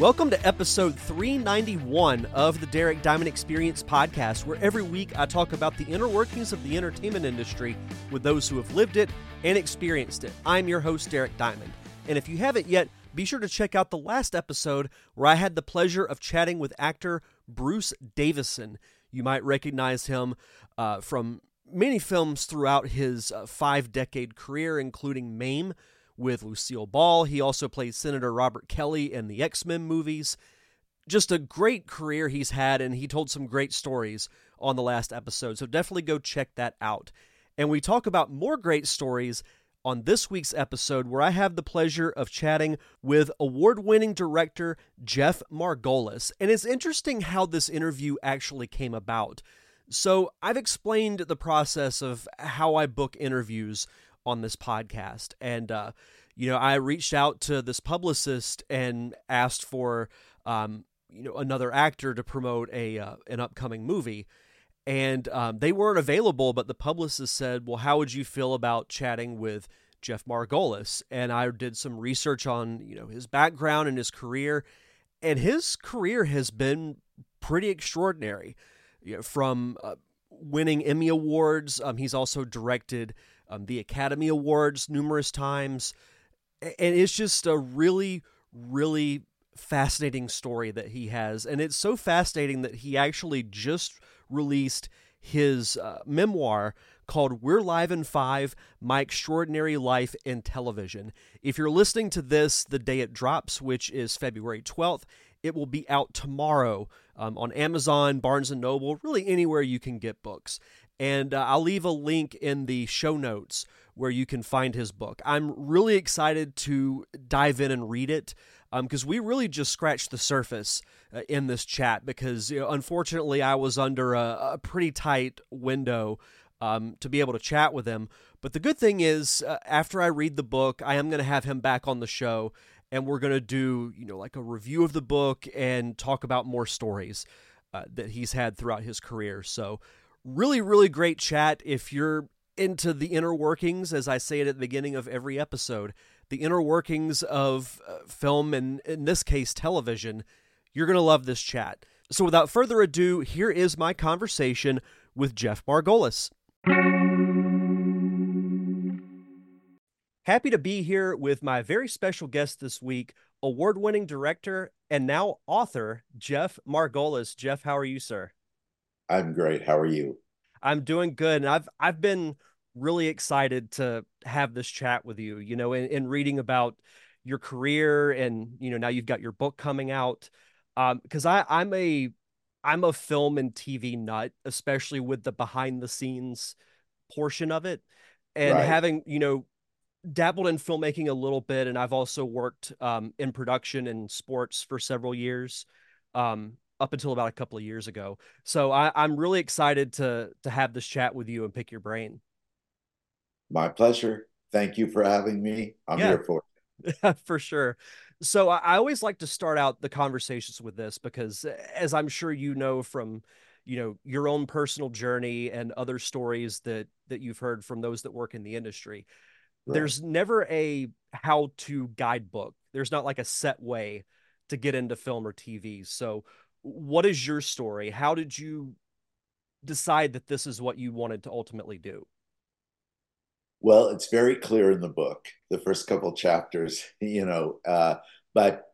Welcome to episode 391 of the Derek Diamond Experience podcast, where every week I talk about the inner workings of the entertainment industry with those who have lived it and experienced it. I'm your host, Derek Diamond. And if you haven't yet, be sure to check out the last episode where I had the pleasure of chatting with actor Bruce Davison. You might recognize him uh, from many films throughout his uh, five decade career, including MAME with Lucille Ball. He also played Senator Robert Kelly in the X Men movies. Just a great career he's had, and he told some great stories on the last episode. So definitely go check that out. And we talk about more great stories on this week's episode, where I have the pleasure of chatting with award winning director Jeff Margolis. And it's interesting how this interview actually came about. So, I've explained the process of how I book interviews on this podcast. And, uh, you know, I reached out to this publicist and asked for, um, you know, another actor to promote a uh, an upcoming movie, and um, they weren't available. But the publicist said, "Well, how would you feel about chatting with Jeff Margolis?" And I did some research on you know his background and his career, and his career has been pretty extraordinary. You know, from uh, winning Emmy awards, um, he's also directed um, the Academy Awards numerous times. And it's just a really, really fascinating story that he has. And it's so fascinating that he actually just released his uh, memoir called We're Live in Five My Extraordinary Life in Television. If you're listening to this the day it drops, which is February 12th, it will be out tomorrow um, on Amazon, Barnes and Noble, really anywhere you can get books. And uh, I'll leave a link in the show notes where you can find his book. I'm really excited to dive in and read it because um, we really just scratched the surface uh, in this chat because you know, unfortunately I was under a, a pretty tight window um, to be able to chat with him. But the good thing is, uh, after I read the book, I am going to have him back on the show and we're going to do, you know, like a review of the book and talk about more stories uh, that he's had throughout his career. So Really, really great chat. If you're into the inner workings, as I say it at the beginning of every episode, the inner workings of uh, film and, in this case, television, you're going to love this chat. So, without further ado, here is my conversation with Jeff Margolis. Happy to be here with my very special guest this week, award winning director and now author, Jeff Margolis. Jeff, how are you, sir? I'm great. How are you? I'm doing good. And I've I've been really excited to have this chat with you, you know, in, in reading about your career and you know, now you've got your book coming out. Um, because I, I'm a I'm a film and TV nut, especially with the behind the scenes portion of it. And right. having, you know, dabbled in filmmaking a little bit, and I've also worked um, in production and sports for several years. Um, up until about a couple of years ago. So I, I'm really excited to to have this chat with you and pick your brain. My pleasure. Thank you for having me. I'm yeah. here for it. for sure. So I, I always like to start out the conversations with this because as I'm sure you know from you know your own personal journey and other stories that that you've heard from those that work in the industry right. there's never a how to guidebook there's not like a set way to get into film or tv so what is your story? How did you decide that this is what you wanted to ultimately do? Well, it's very clear in the book, the first couple chapters, you know, uh, but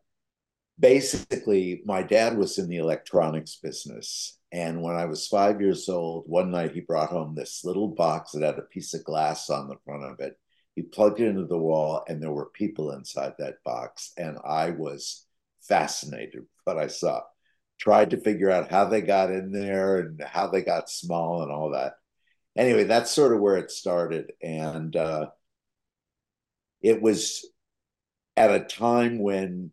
basically, my dad was in the electronics business. And when I was five years old, one night he brought home this little box that had a piece of glass on the front of it. He plugged it into the wall, and there were people inside that box. And I was fascinated with what I saw tried to figure out how they got in there and how they got small and all that. Anyway, that's sort of where it started. And uh, it was at a time when,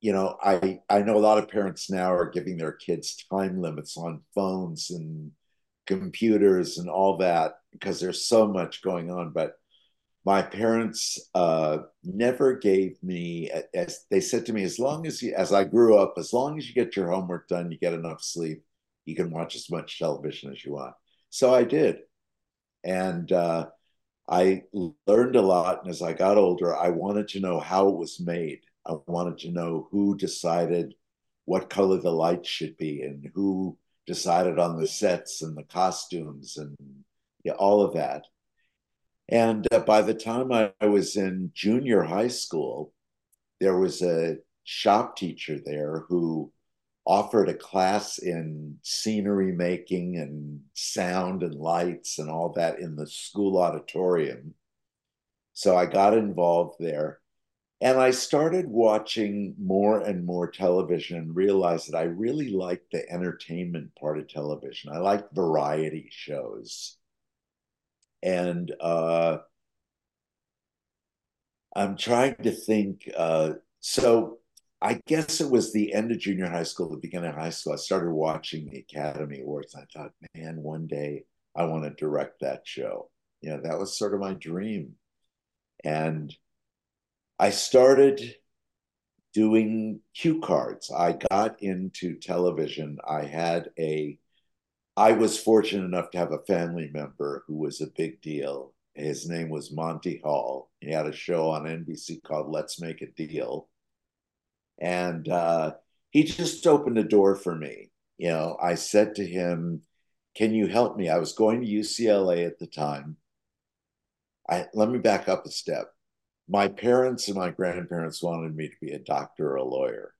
you know, I, I know a lot of parents now are giving their kids time limits on phones and computers and all that because there's so much going on. But my parents uh, never gave me as they said to me as long as you as i grew up as long as you get your homework done you get enough sleep you can watch as much television as you want. So i did. And uh, i learned a lot and as i got older i wanted to know how it was made. I wanted to know who decided what color the lights should be and who decided on the sets and the costumes and yeah, all of that. And uh, by the time I, I was in junior high school, there was a shop teacher there who offered a class in scenery making and sound and lights and all that in the school auditorium. So I got involved there. And I started watching more and more television and realized that I really liked the entertainment part of television. I liked variety shows. And uh, I'm trying to think. Uh, so I guess it was the end of junior high school, the beginning of high school. I started watching the Academy Awards. I thought, man, one day I want to direct that show. You know, that was sort of my dream. And I started doing cue cards. I got into television. I had a, I was fortunate enough to have a family member who was a big deal. His name was Monty Hall. He had a show on NBC called Let's Make a Deal. And uh, he just opened the door for me. You know, I said to him, Can you help me? I was going to UCLA at the time. I, let me back up a step my parents and my grandparents wanted me to be a doctor or a lawyer.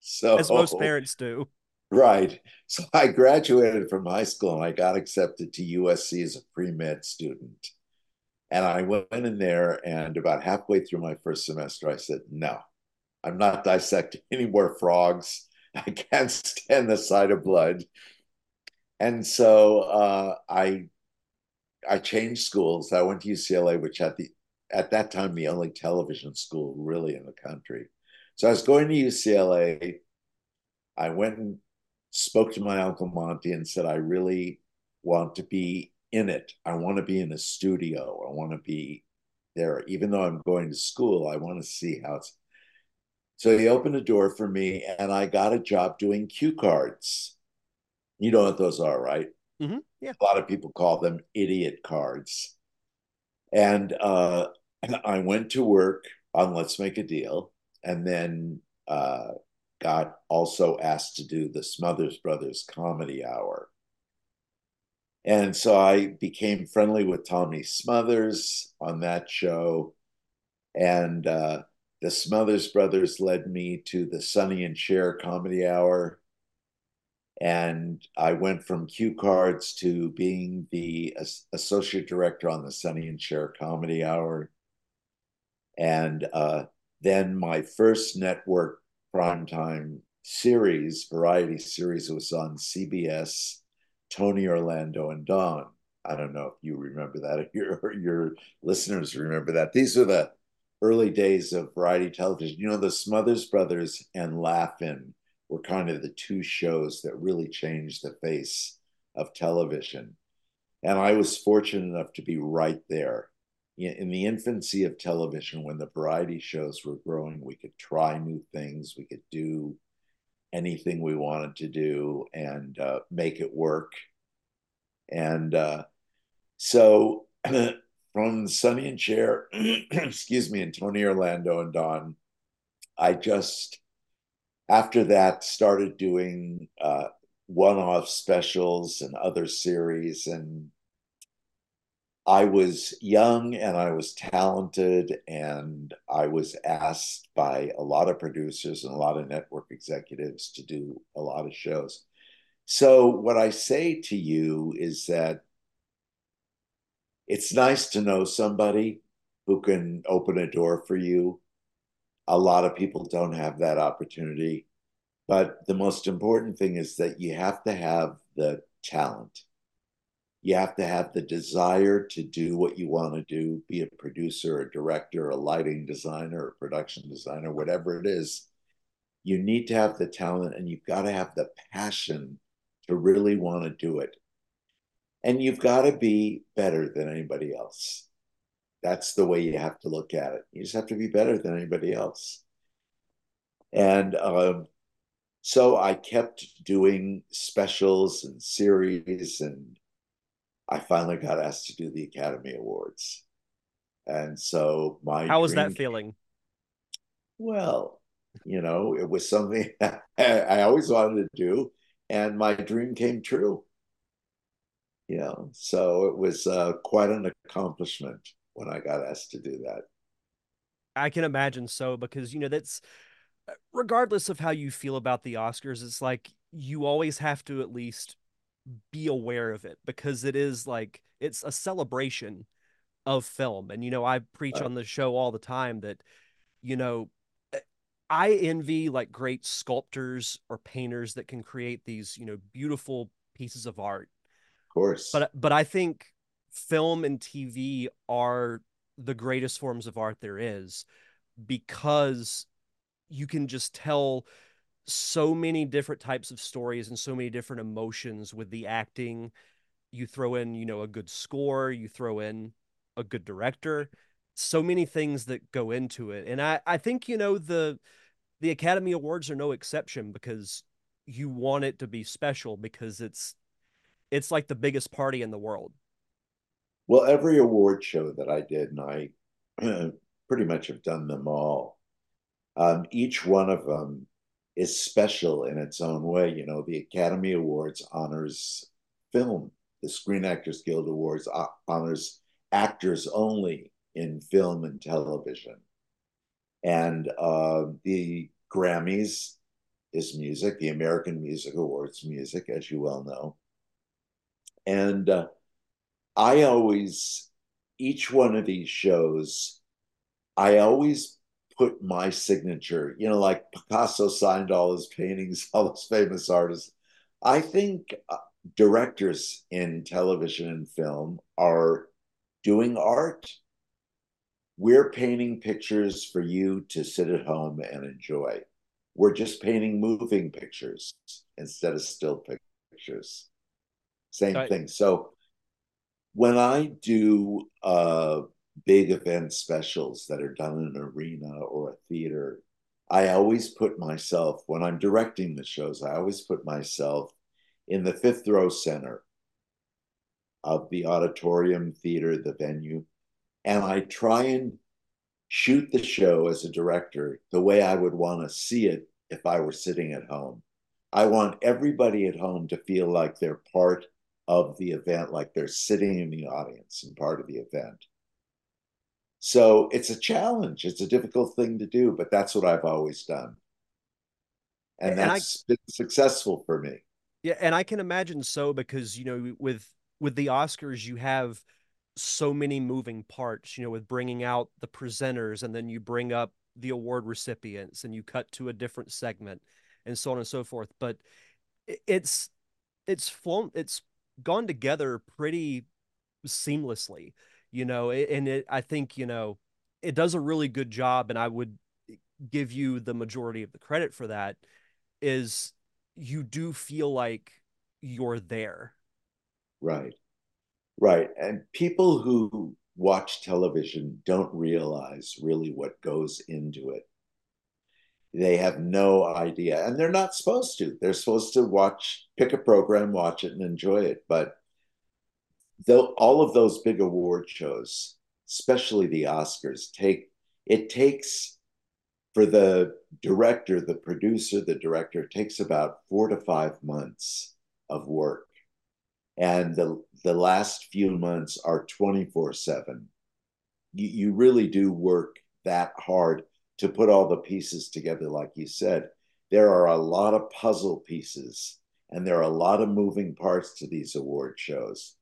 So as most parents do. Right. So I graduated from high school and I got accepted to USC as a pre-med student. And I went in there and about halfway through my first semester, I said, no, I'm not dissecting any more frogs. I can't stand the sight of blood. And so uh, I I changed schools. I went to UCLA, which had the at that time the only television school really in the country. So I was going to UCLA. I went and spoke to my uncle Monty and said, I really want to be in it. I want to be in a studio. I want to be there. Even though I'm going to school, I want to see how it's. So he opened a door for me and I got a job doing cue cards. You know what those are, right? Mm-hmm. Yeah. A lot of people call them idiot cards. And uh, I went to work on Let's Make a Deal, and then uh, got also asked to do the Smothers Brothers Comedy Hour. And so I became friendly with Tommy Smothers on that show. And uh, the Smothers Brothers led me to the Sonny and Cher Comedy Hour and I went from cue cards to being the associate director on the Sonny and Cher Comedy Hour. And uh, then my first network primetime series, variety series, was on CBS, Tony Orlando and Dawn. I don't know if you remember that, your, your listeners remember that. These were the early days of variety television. You know, the Smothers Brothers and Laugh-In were kind of the two shows that really changed the face of television. And I was fortunate enough to be right there. In the infancy of television, when the variety shows were growing, we could try new things, we could do anything we wanted to do and uh, make it work. And uh, so from Sonny and Cher, excuse me, and Tony Orlando and Dawn, I just after that started doing uh, one-off specials and other series and i was young and i was talented and i was asked by a lot of producers and a lot of network executives to do a lot of shows so what i say to you is that it's nice to know somebody who can open a door for you a lot of people don't have that opportunity. But the most important thing is that you have to have the talent. You have to have the desire to do what you want to do, be a producer, a director, a lighting designer, a production designer, whatever it is. You need to have the talent and you've got to have the passion to really want to do it. And you've got to be better than anybody else that's the way you have to look at it. You just have to be better than anybody else. And um, so I kept doing specials and series, and I finally got asked to do the Academy Awards. And so my how was that feeling? Well, you know, it was something I always wanted to do, and my dream came true. You know, so it was uh, quite an accomplishment when I got asked to do that. I can imagine so because you know that's regardless of how you feel about the Oscars, it's like you always have to at least be aware of it because it is like it's a celebration of film. And you know, I preach oh. on the show all the time that you know eh, I envy like great sculptors or painters that can create these, you know, beautiful pieces of art. Of course. But but I think film and TV are the greatest forms of art there is because you can just tell so many different types of stories and so many different emotions with the acting. You throw in, you know, a good score, you throw in a good director, so many things that go into it. And I, I think, you know, the the Academy Awards are no exception because you want it to be special because it's it's like the biggest party in the world. Well, every award show that I did, and I pretty much have done them all, um, each one of them is special in its own way. You know, the Academy Awards honors film, the Screen Actors Guild Awards honors actors only in film and television. And uh, the Grammys is music, the American Music Awards music, as you well know. And uh, I always, each one of these shows, I always put my signature, you know, like Picasso signed all his paintings, all those famous artists. I think uh, directors in television and film are doing art. We're painting pictures for you to sit at home and enjoy. We're just painting moving pictures instead of still pictures. Same right. thing. So when I do uh, big event specials that are done in an arena or a theater, I always put myself, when I'm directing the shows, I always put myself in the fifth row center of the auditorium, theater, the venue. And I try and shoot the show as a director the way I would want to see it if I were sitting at home. I want everybody at home to feel like they're part of the event, like they're sitting in the audience and part of the event. So it's a challenge. It's a difficult thing to do, but that's what I've always done. And, and that's I, been successful for me. Yeah, and I can imagine so because you know with with the Oscars you have so many moving parts, you know, with bringing out the presenters and then you bring up the award recipients and you cut to a different segment and so on and so forth. But it's it's flown it's gone together pretty seamlessly, you know, and it I think, you know, it does a really good job and I would give you the majority of the credit for that is you do feel like you're there. Right. Right. And people who watch television don't realize really what goes into it. They have no idea, and they're not supposed to. They're supposed to watch, pick a program, watch it, and enjoy it. But though all of those big award shows, especially the Oscars, take it takes for the director, the producer, the director, takes about four to five months of work. And the the last few months are 24 7 you, you really do work that hard to put all the pieces together like you said. There are a lot of puzzle pieces and there are a lot of moving parts to these award shows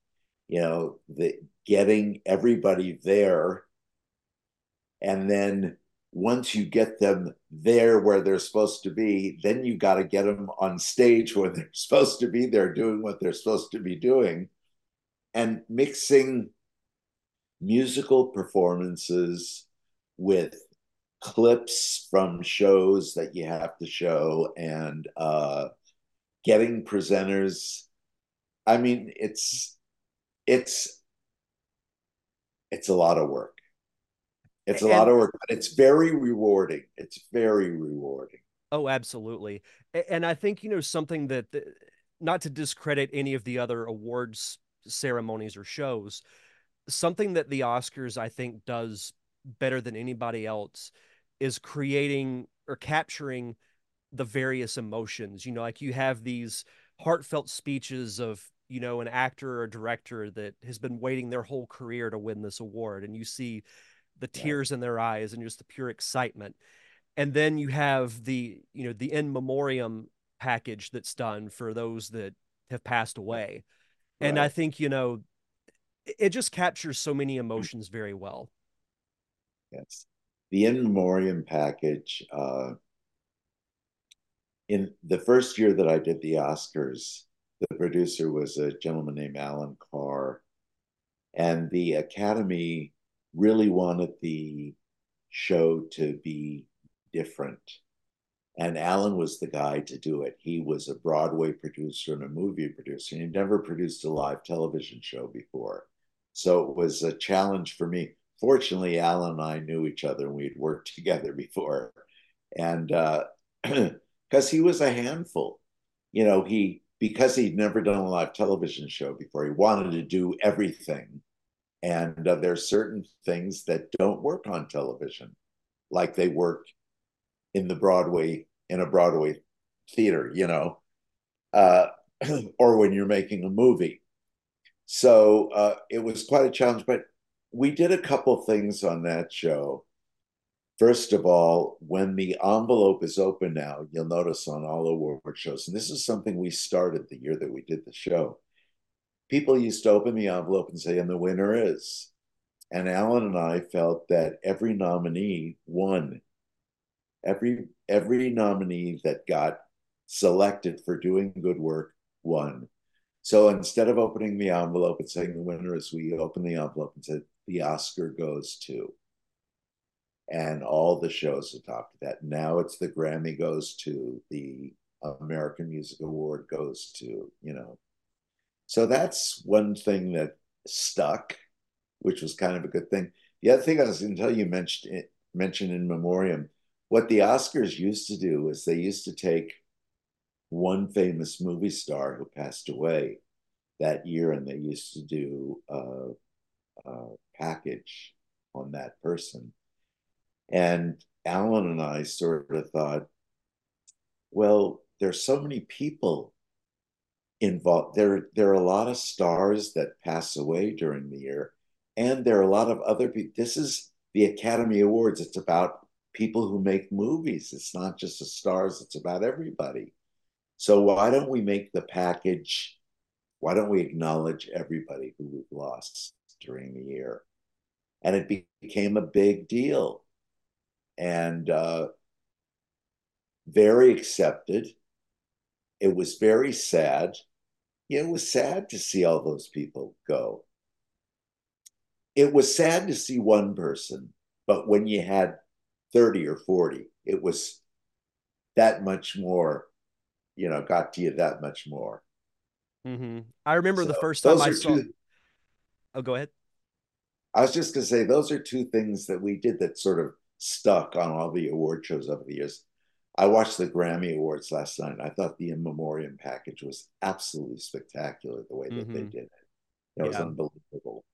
you know the getting everybody there and then once you get them there where they're supposed to be, then you got to get them on stage when they're supposed to be there doing what they're supposed to be doing. And mixing musical performances with clips from shows that you have to show and uh, getting presenters. I mean, it's it's it's a lot of work it's a and, lot of work, but it's very rewarding. It's very rewarding. Oh, absolutely. And I think, you know, something that, not to discredit any of the other awards ceremonies or shows, something that the Oscars, I think, does better than anybody else is creating or capturing the various emotions. You know, like you have these heartfelt speeches of you know an actor or director that has been waiting their whole career to win this award and you see the tears in their eyes and just the pure excitement. And then you have the you know the in memoriam package that's done for those that have passed away. Right. and i think you know it just captures so many emotions very well. Yes. The in memoriam package uh in the first year that i did the oscars the producer was a gentleman named allan carr and the academy really wanted the show to be different. And Allan was the guy to do it. He was a Broadway producer and a movie producer, and he'd never produced a live television show before. So it was a challenge for me. Fortunately, Allan and I knew each other and we'd worked together before. And because uh, he was a handful, you know, he, because he'd never done a live television show before, he wanted to do everything and uh, there's certain things that don't work on television, like they work in the Broadway in a Broadway theater, you know, uh, or when you're making a movie. So uh, it was quite a challenge, but we did a couple things on that show. First of all, when the envelope is open now, you'll notice on all award shows, and this is something we started the year that we did the show people used to open the envelope and say, and the winner is. And Allan and I felt that every nominee won. Every every nominee that got selected for doing good work won. So instead of opening the envelope and saying the winner is, we opened the envelope and said the Oscar goes to. And all the shows adopted that. Now it's the Grammy goes to, the American Music Award goes to, you know. So that's one thing that stuck, which was kind of a good thing. The other thing I was going to tell you mentioned mentioned in memoriam, what the Oscars used to do is they used to take one famous movie star who passed away that year, and they used to do a, a package on that person. And Allan and I sort of thought, well, there's so many people involved. There, there are a lot of stars that pass away during the year, and there are a lot of other people. This is the Academy Awards. It's about people who make movies. It's not just the stars. It's about everybody. So why don't we make the package? Why don't we acknowledge everybody who we've lost during the year? And it became a big deal, and uh, very accepted it was very sad. Yeah, it was sad to see all those people go. It was sad to see one person, but when you had 30 or 40, it was that much more, you know, got to you that much more. Mm-hmm. I remember so the first time I saw. Two... Oh, go ahead. I was just going to say, those are two things that we did that sort of stuck on all the award shows over the years. I watched the Grammy Awards last night. I thought the in memoriam package was absolutely spectacular the way that mm-hmm. they did it. It yeah. was unbelievable.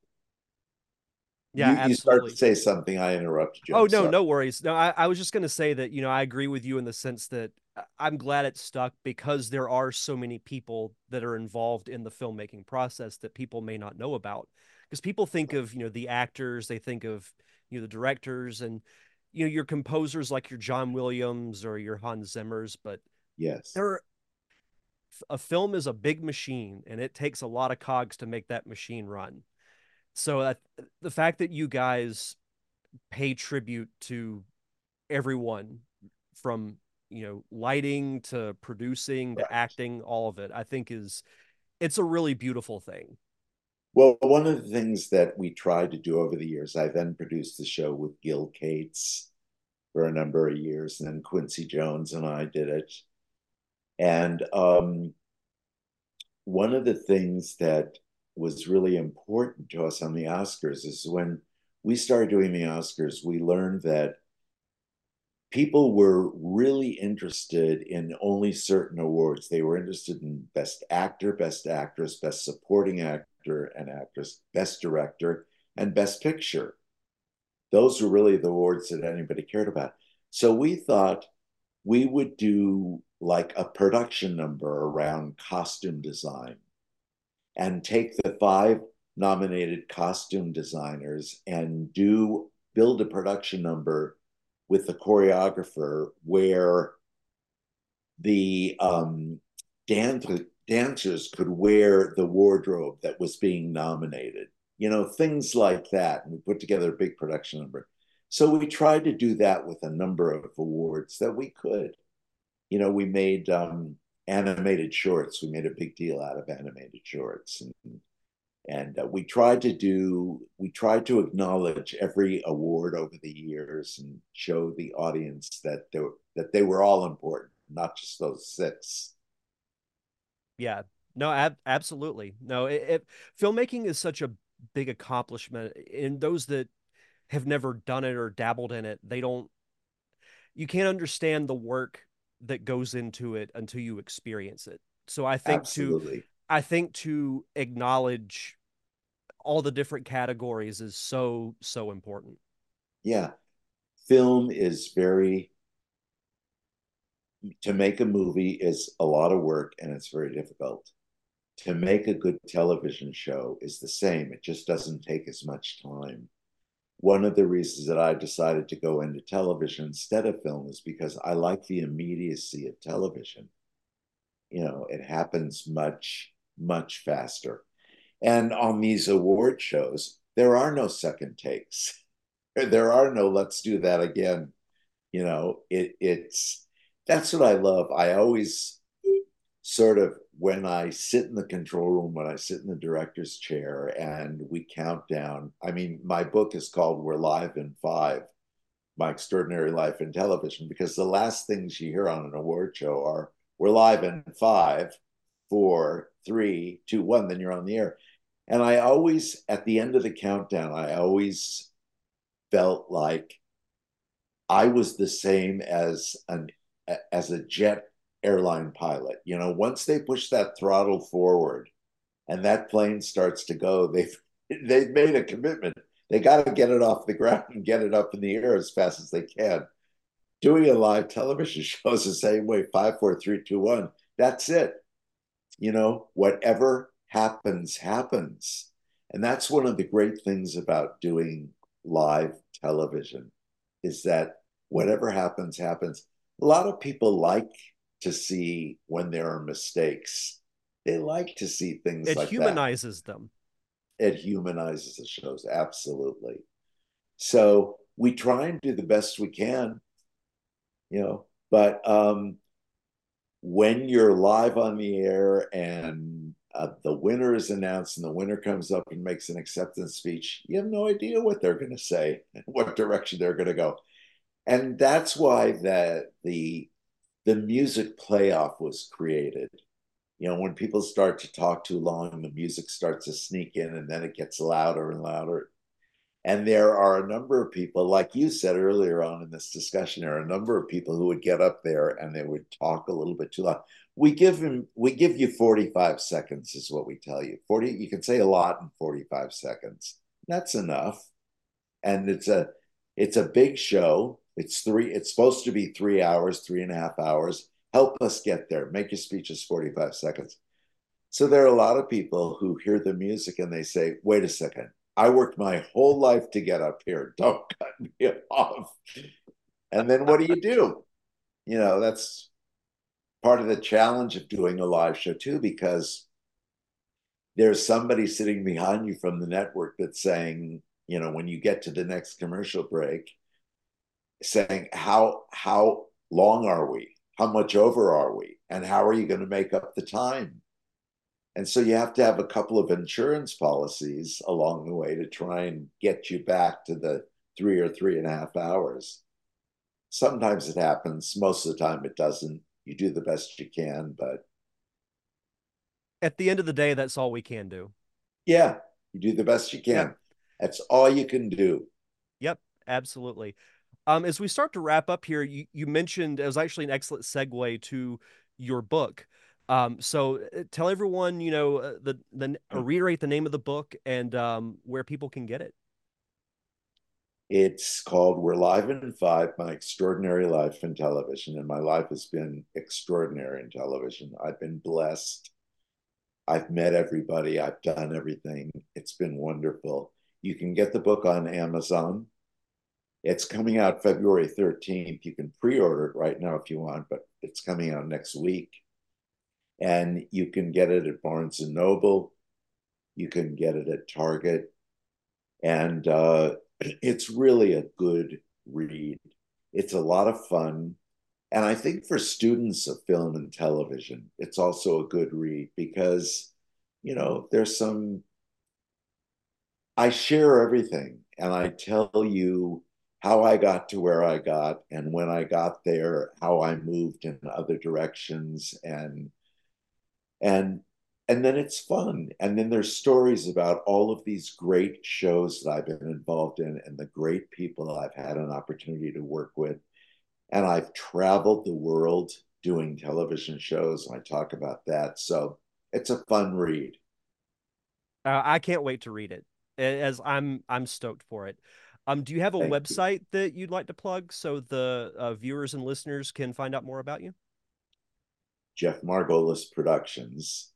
Yeah, you, you start to say something. I interrupted you. Oh no, no worries. No, I, I was just going to say that you know I agree with you in the sense that uh, I'm glad it stuck because there are so many people that are involved in the filmmaking process that people may not know about. Because people think of you know the actors, they think of you know the directors, and you know your composers like your John Williams or your Hans Zimmers, but yes, there a film is a big machine and it takes a lot of cogs to make that machine run. So that the fact that you guys pay tribute to everyone from you know lighting to producing to acting all of it i think is it's a really beautiful thing well, one of the things that we tried to do over the years, I then produced the show with Gil Cates for a number of years, and then Quincy Jones and I did it. And um, one of the things that was really important to us on the Oscars is when we started doing the Oscars, we learned that people were really interested in only certain awards. They were interested in Best Actor, Best Actress, Best Supporting Actor and actress, best director, and best picture. Those were really the awards that anybody cared about. So we thought we would do like a production number around costume design and take the five nominated costume designers and do build a production number with the choreographer where the um, dance, dancers could wear the wardrobe that was being nominated. You know, things like that. And we put together a big production number. So we tried to do that with a number of awards that we could. You know, we made um, animated shorts. We made a big deal out of animated shorts, and and uh, we tried to do we tried to acknowledge every award over the years and show the audience that they were, that they were all important, not just those six. Yeah, no, ab- absolutely, no. It, it, filmmaking is such a big accomplishment, and those that have never done it or dabbled in it, they don't. You can't understand the work that goes into it until you experience it. So I think Absolutely. to I think to acknowledge all the different categories is so so important. Yeah. Film is very to make a movie is a lot of work and it's very difficult. To make a good television show is the same. It just doesn't take as much time one of the reasons that I decided to go into television instead of film is because I like the immediacy of television. You know, it happens much, much faster. And on these award shows, there are no second takes. There are no let's do that again. You know, it it's that's what I love. I always sort of when I sit in the control room, when I sit in the director's chair and we count down, I mean, my book is called We're Live in Five My Extraordinary Life in Television, because the last things you hear on an award show are We're live in five, four, three, two, one, then you're on the air. And I always, at the end of the countdown, I always felt like I was the same as an as a jet airline pilot. You know, once they push that throttle forward and that plane starts to go, they've they've made a commitment. They got to get it off the ground and get it up in the air as fast as they can. Doing a live television show is the same way. Five, four, three, two, one. That's it. You know, whatever happens, happens. And that's one of the great things about doing live television is that whatever happens, happens. A lot of people like to see when there are mistakes. They like to see things it like humanizes that. them. It humanizes the shows, absolutely. So we try and do the best we can, you know, but um, when you're live on the air and uh, the winner is announced and the winner comes up and makes an acceptance speech, you have no idea what they're going to say, what direction they're going to go. And that's why that the the music playoff was created. You know, when people start to talk too long, the music starts to sneak in and then it gets louder and louder. And there are a number of people, like you said earlier on in this discussion, there are a number of people who would get up there and they would talk a little bit too loud. We give them, we give you 45 seconds, is what we tell you. 40, you can say a lot in 45 seconds. That's enough. And it's a it's a big show. It's three, it's supposed to be three hours, three and a half hours. Help us get there. Make your speeches 45 seconds. So there are a lot of people who hear the music and they say, wait a second, I worked my whole life to get up here. Don't cut me off. And then what do you do? You know, that's part of the challenge of doing a live show too, because there's somebody sitting behind you from the network that's saying, you know, when you get to the next commercial break, saying how how long are we? How much over are we? And how are you going to make up the time? And so you have to have a couple of insurance policies along the way to try and get you back to the three or three and a half hours. Sometimes it happens most of the time it doesn't. You do the best you can but at the end of the day that's all we can do. Yeah you do the best you can. Yeah. that's all you can do. Yep absolutely um, as we start to wrap up here, you, you mentioned it was actually an excellent segue to your book. Um, so uh, tell everyone, you know, uh, the the uh, reiterate the name of the book and um, where people can get it. It's called We're Live in Five My Extraordinary Life in Television. And my life has been extraordinary in television. I've been blessed. I've met everybody. I've done everything. It's been wonderful. You can get the book on Amazon. It's coming out February 13th. You can pre order it right now if you want, but it's coming out next week. And you can get it at Barnes and Noble. You can get it at Target. And uh, it's really a good read. It's a lot of fun. And I think for students of film and television, it's also a good read because, you know, there's some, I share everything and I tell you how I got to where I got, and when I got there, how I moved in other directions, and and and then it's fun. And then there's stories about all of these great shows that I've been involved in, and the great people I've had an opportunity to work with. And I've traveled the world doing television shows, and I talk about that. So it's a fun read. Uh, I can't wait to read it, as I'm I'm stoked for it. Um, do you have a Thank website you. that you'd like to plug so the uh, viewers and listeners can find out more about you? Jeff Margolis Productions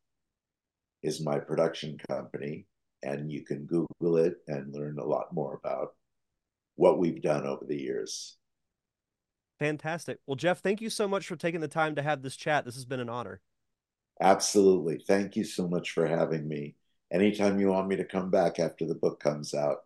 is my production company, and you can Google it and learn a lot more about what we've done over the years. Fantastic. Well, Jeff, thank you so much for taking the time to have this chat. This has been an honor. Absolutely. Thank you so much for having me. Anytime you want me to come back after the book comes out,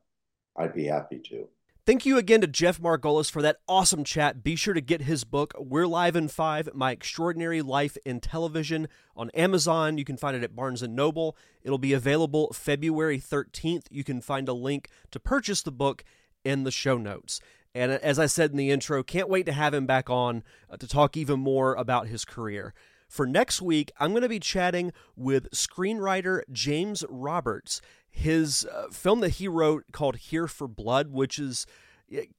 I'd be happy to. Thank you again to Jeff Margolis for that awesome chat. Be sure to get his book, We're Live in Five My Extraordinary Life in Television, on Amazon. You can find it at Barnes and Noble. It'll be available February 13th. You can find a link to purchase the book in the show notes. And as I said in the intro, can't wait to have him back on uh, to talk even more about his career. For next week, I'm going to be chatting with screenwriter James Roberts his uh, film that he wrote called Here for Blood, which is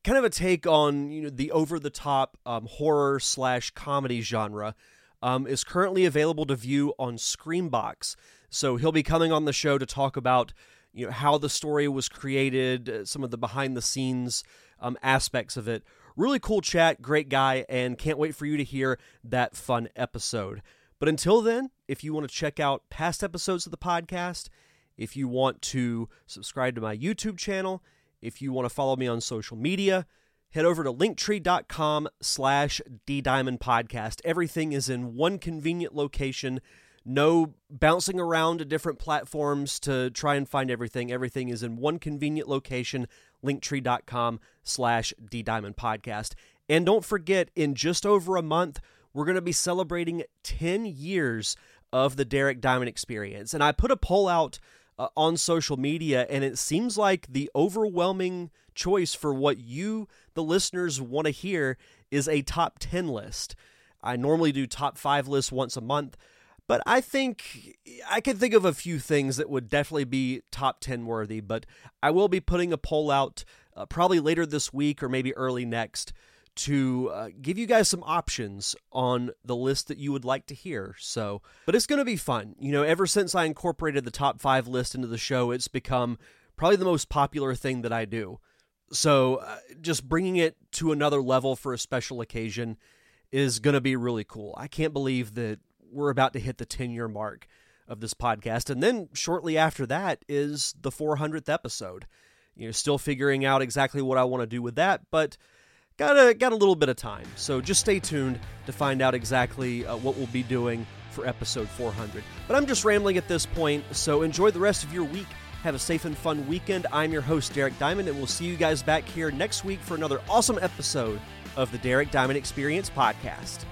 kind of a take on you know the over the top um, horror slash comedy genre, um, is currently available to view on Screambox. So he'll be coming on the show to talk about you know how the story was created, uh, some of the behind the scenes um, aspects of it. Really cool chat, great guy, and can't wait for you to hear that fun episode. But until then, if you want to check out past episodes of the podcast, if you want to subscribe to my YouTube channel, if you want to follow me on social media, head over to linktree.com slash ddiamondpodcast. Everything is in one convenient location. No bouncing around to different platforms to try and find everything. Everything is in one convenient location, linktree.com slash ddiamondpodcast. And don't forget, in just over a month, we're going to be celebrating 10 years of the Derek Diamond experience. And I put a poll out uh, on social media, and it seems like the overwhelming choice for what you, the listeners, want to hear is a top 10 list. I normally do top five lists once a month, but I think I can think of a few things that would definitely be top 10 worthy. But I will be putting a poll out uh, probably later this week or maybe early next to uh, give you guys some options on the list that you would like to hear. So, but it's going to be fun. You know, ever since I incorporated the top five list into the show, it's become probably the most popular thing that I do. So, uh, just bringing it to another level for a special occasion is going to be really cool. I can't believe that we're about to hit the 10 year mark of this podcast. And then shortly after that is the 400th episode. You know, still figuring out exactly what I want to do with that, but got a got a little bit of time. So just stay tuned to find out exactly uh, what we'll be doing for episode 400. But I'm just rambling at this point, so enjoy the rest of your week. Have a safe and fun weekend. I'm your host Derek Diamond, and we'll see you guys back here next week for another awesome episode of the Derek Diamond Experience podcast.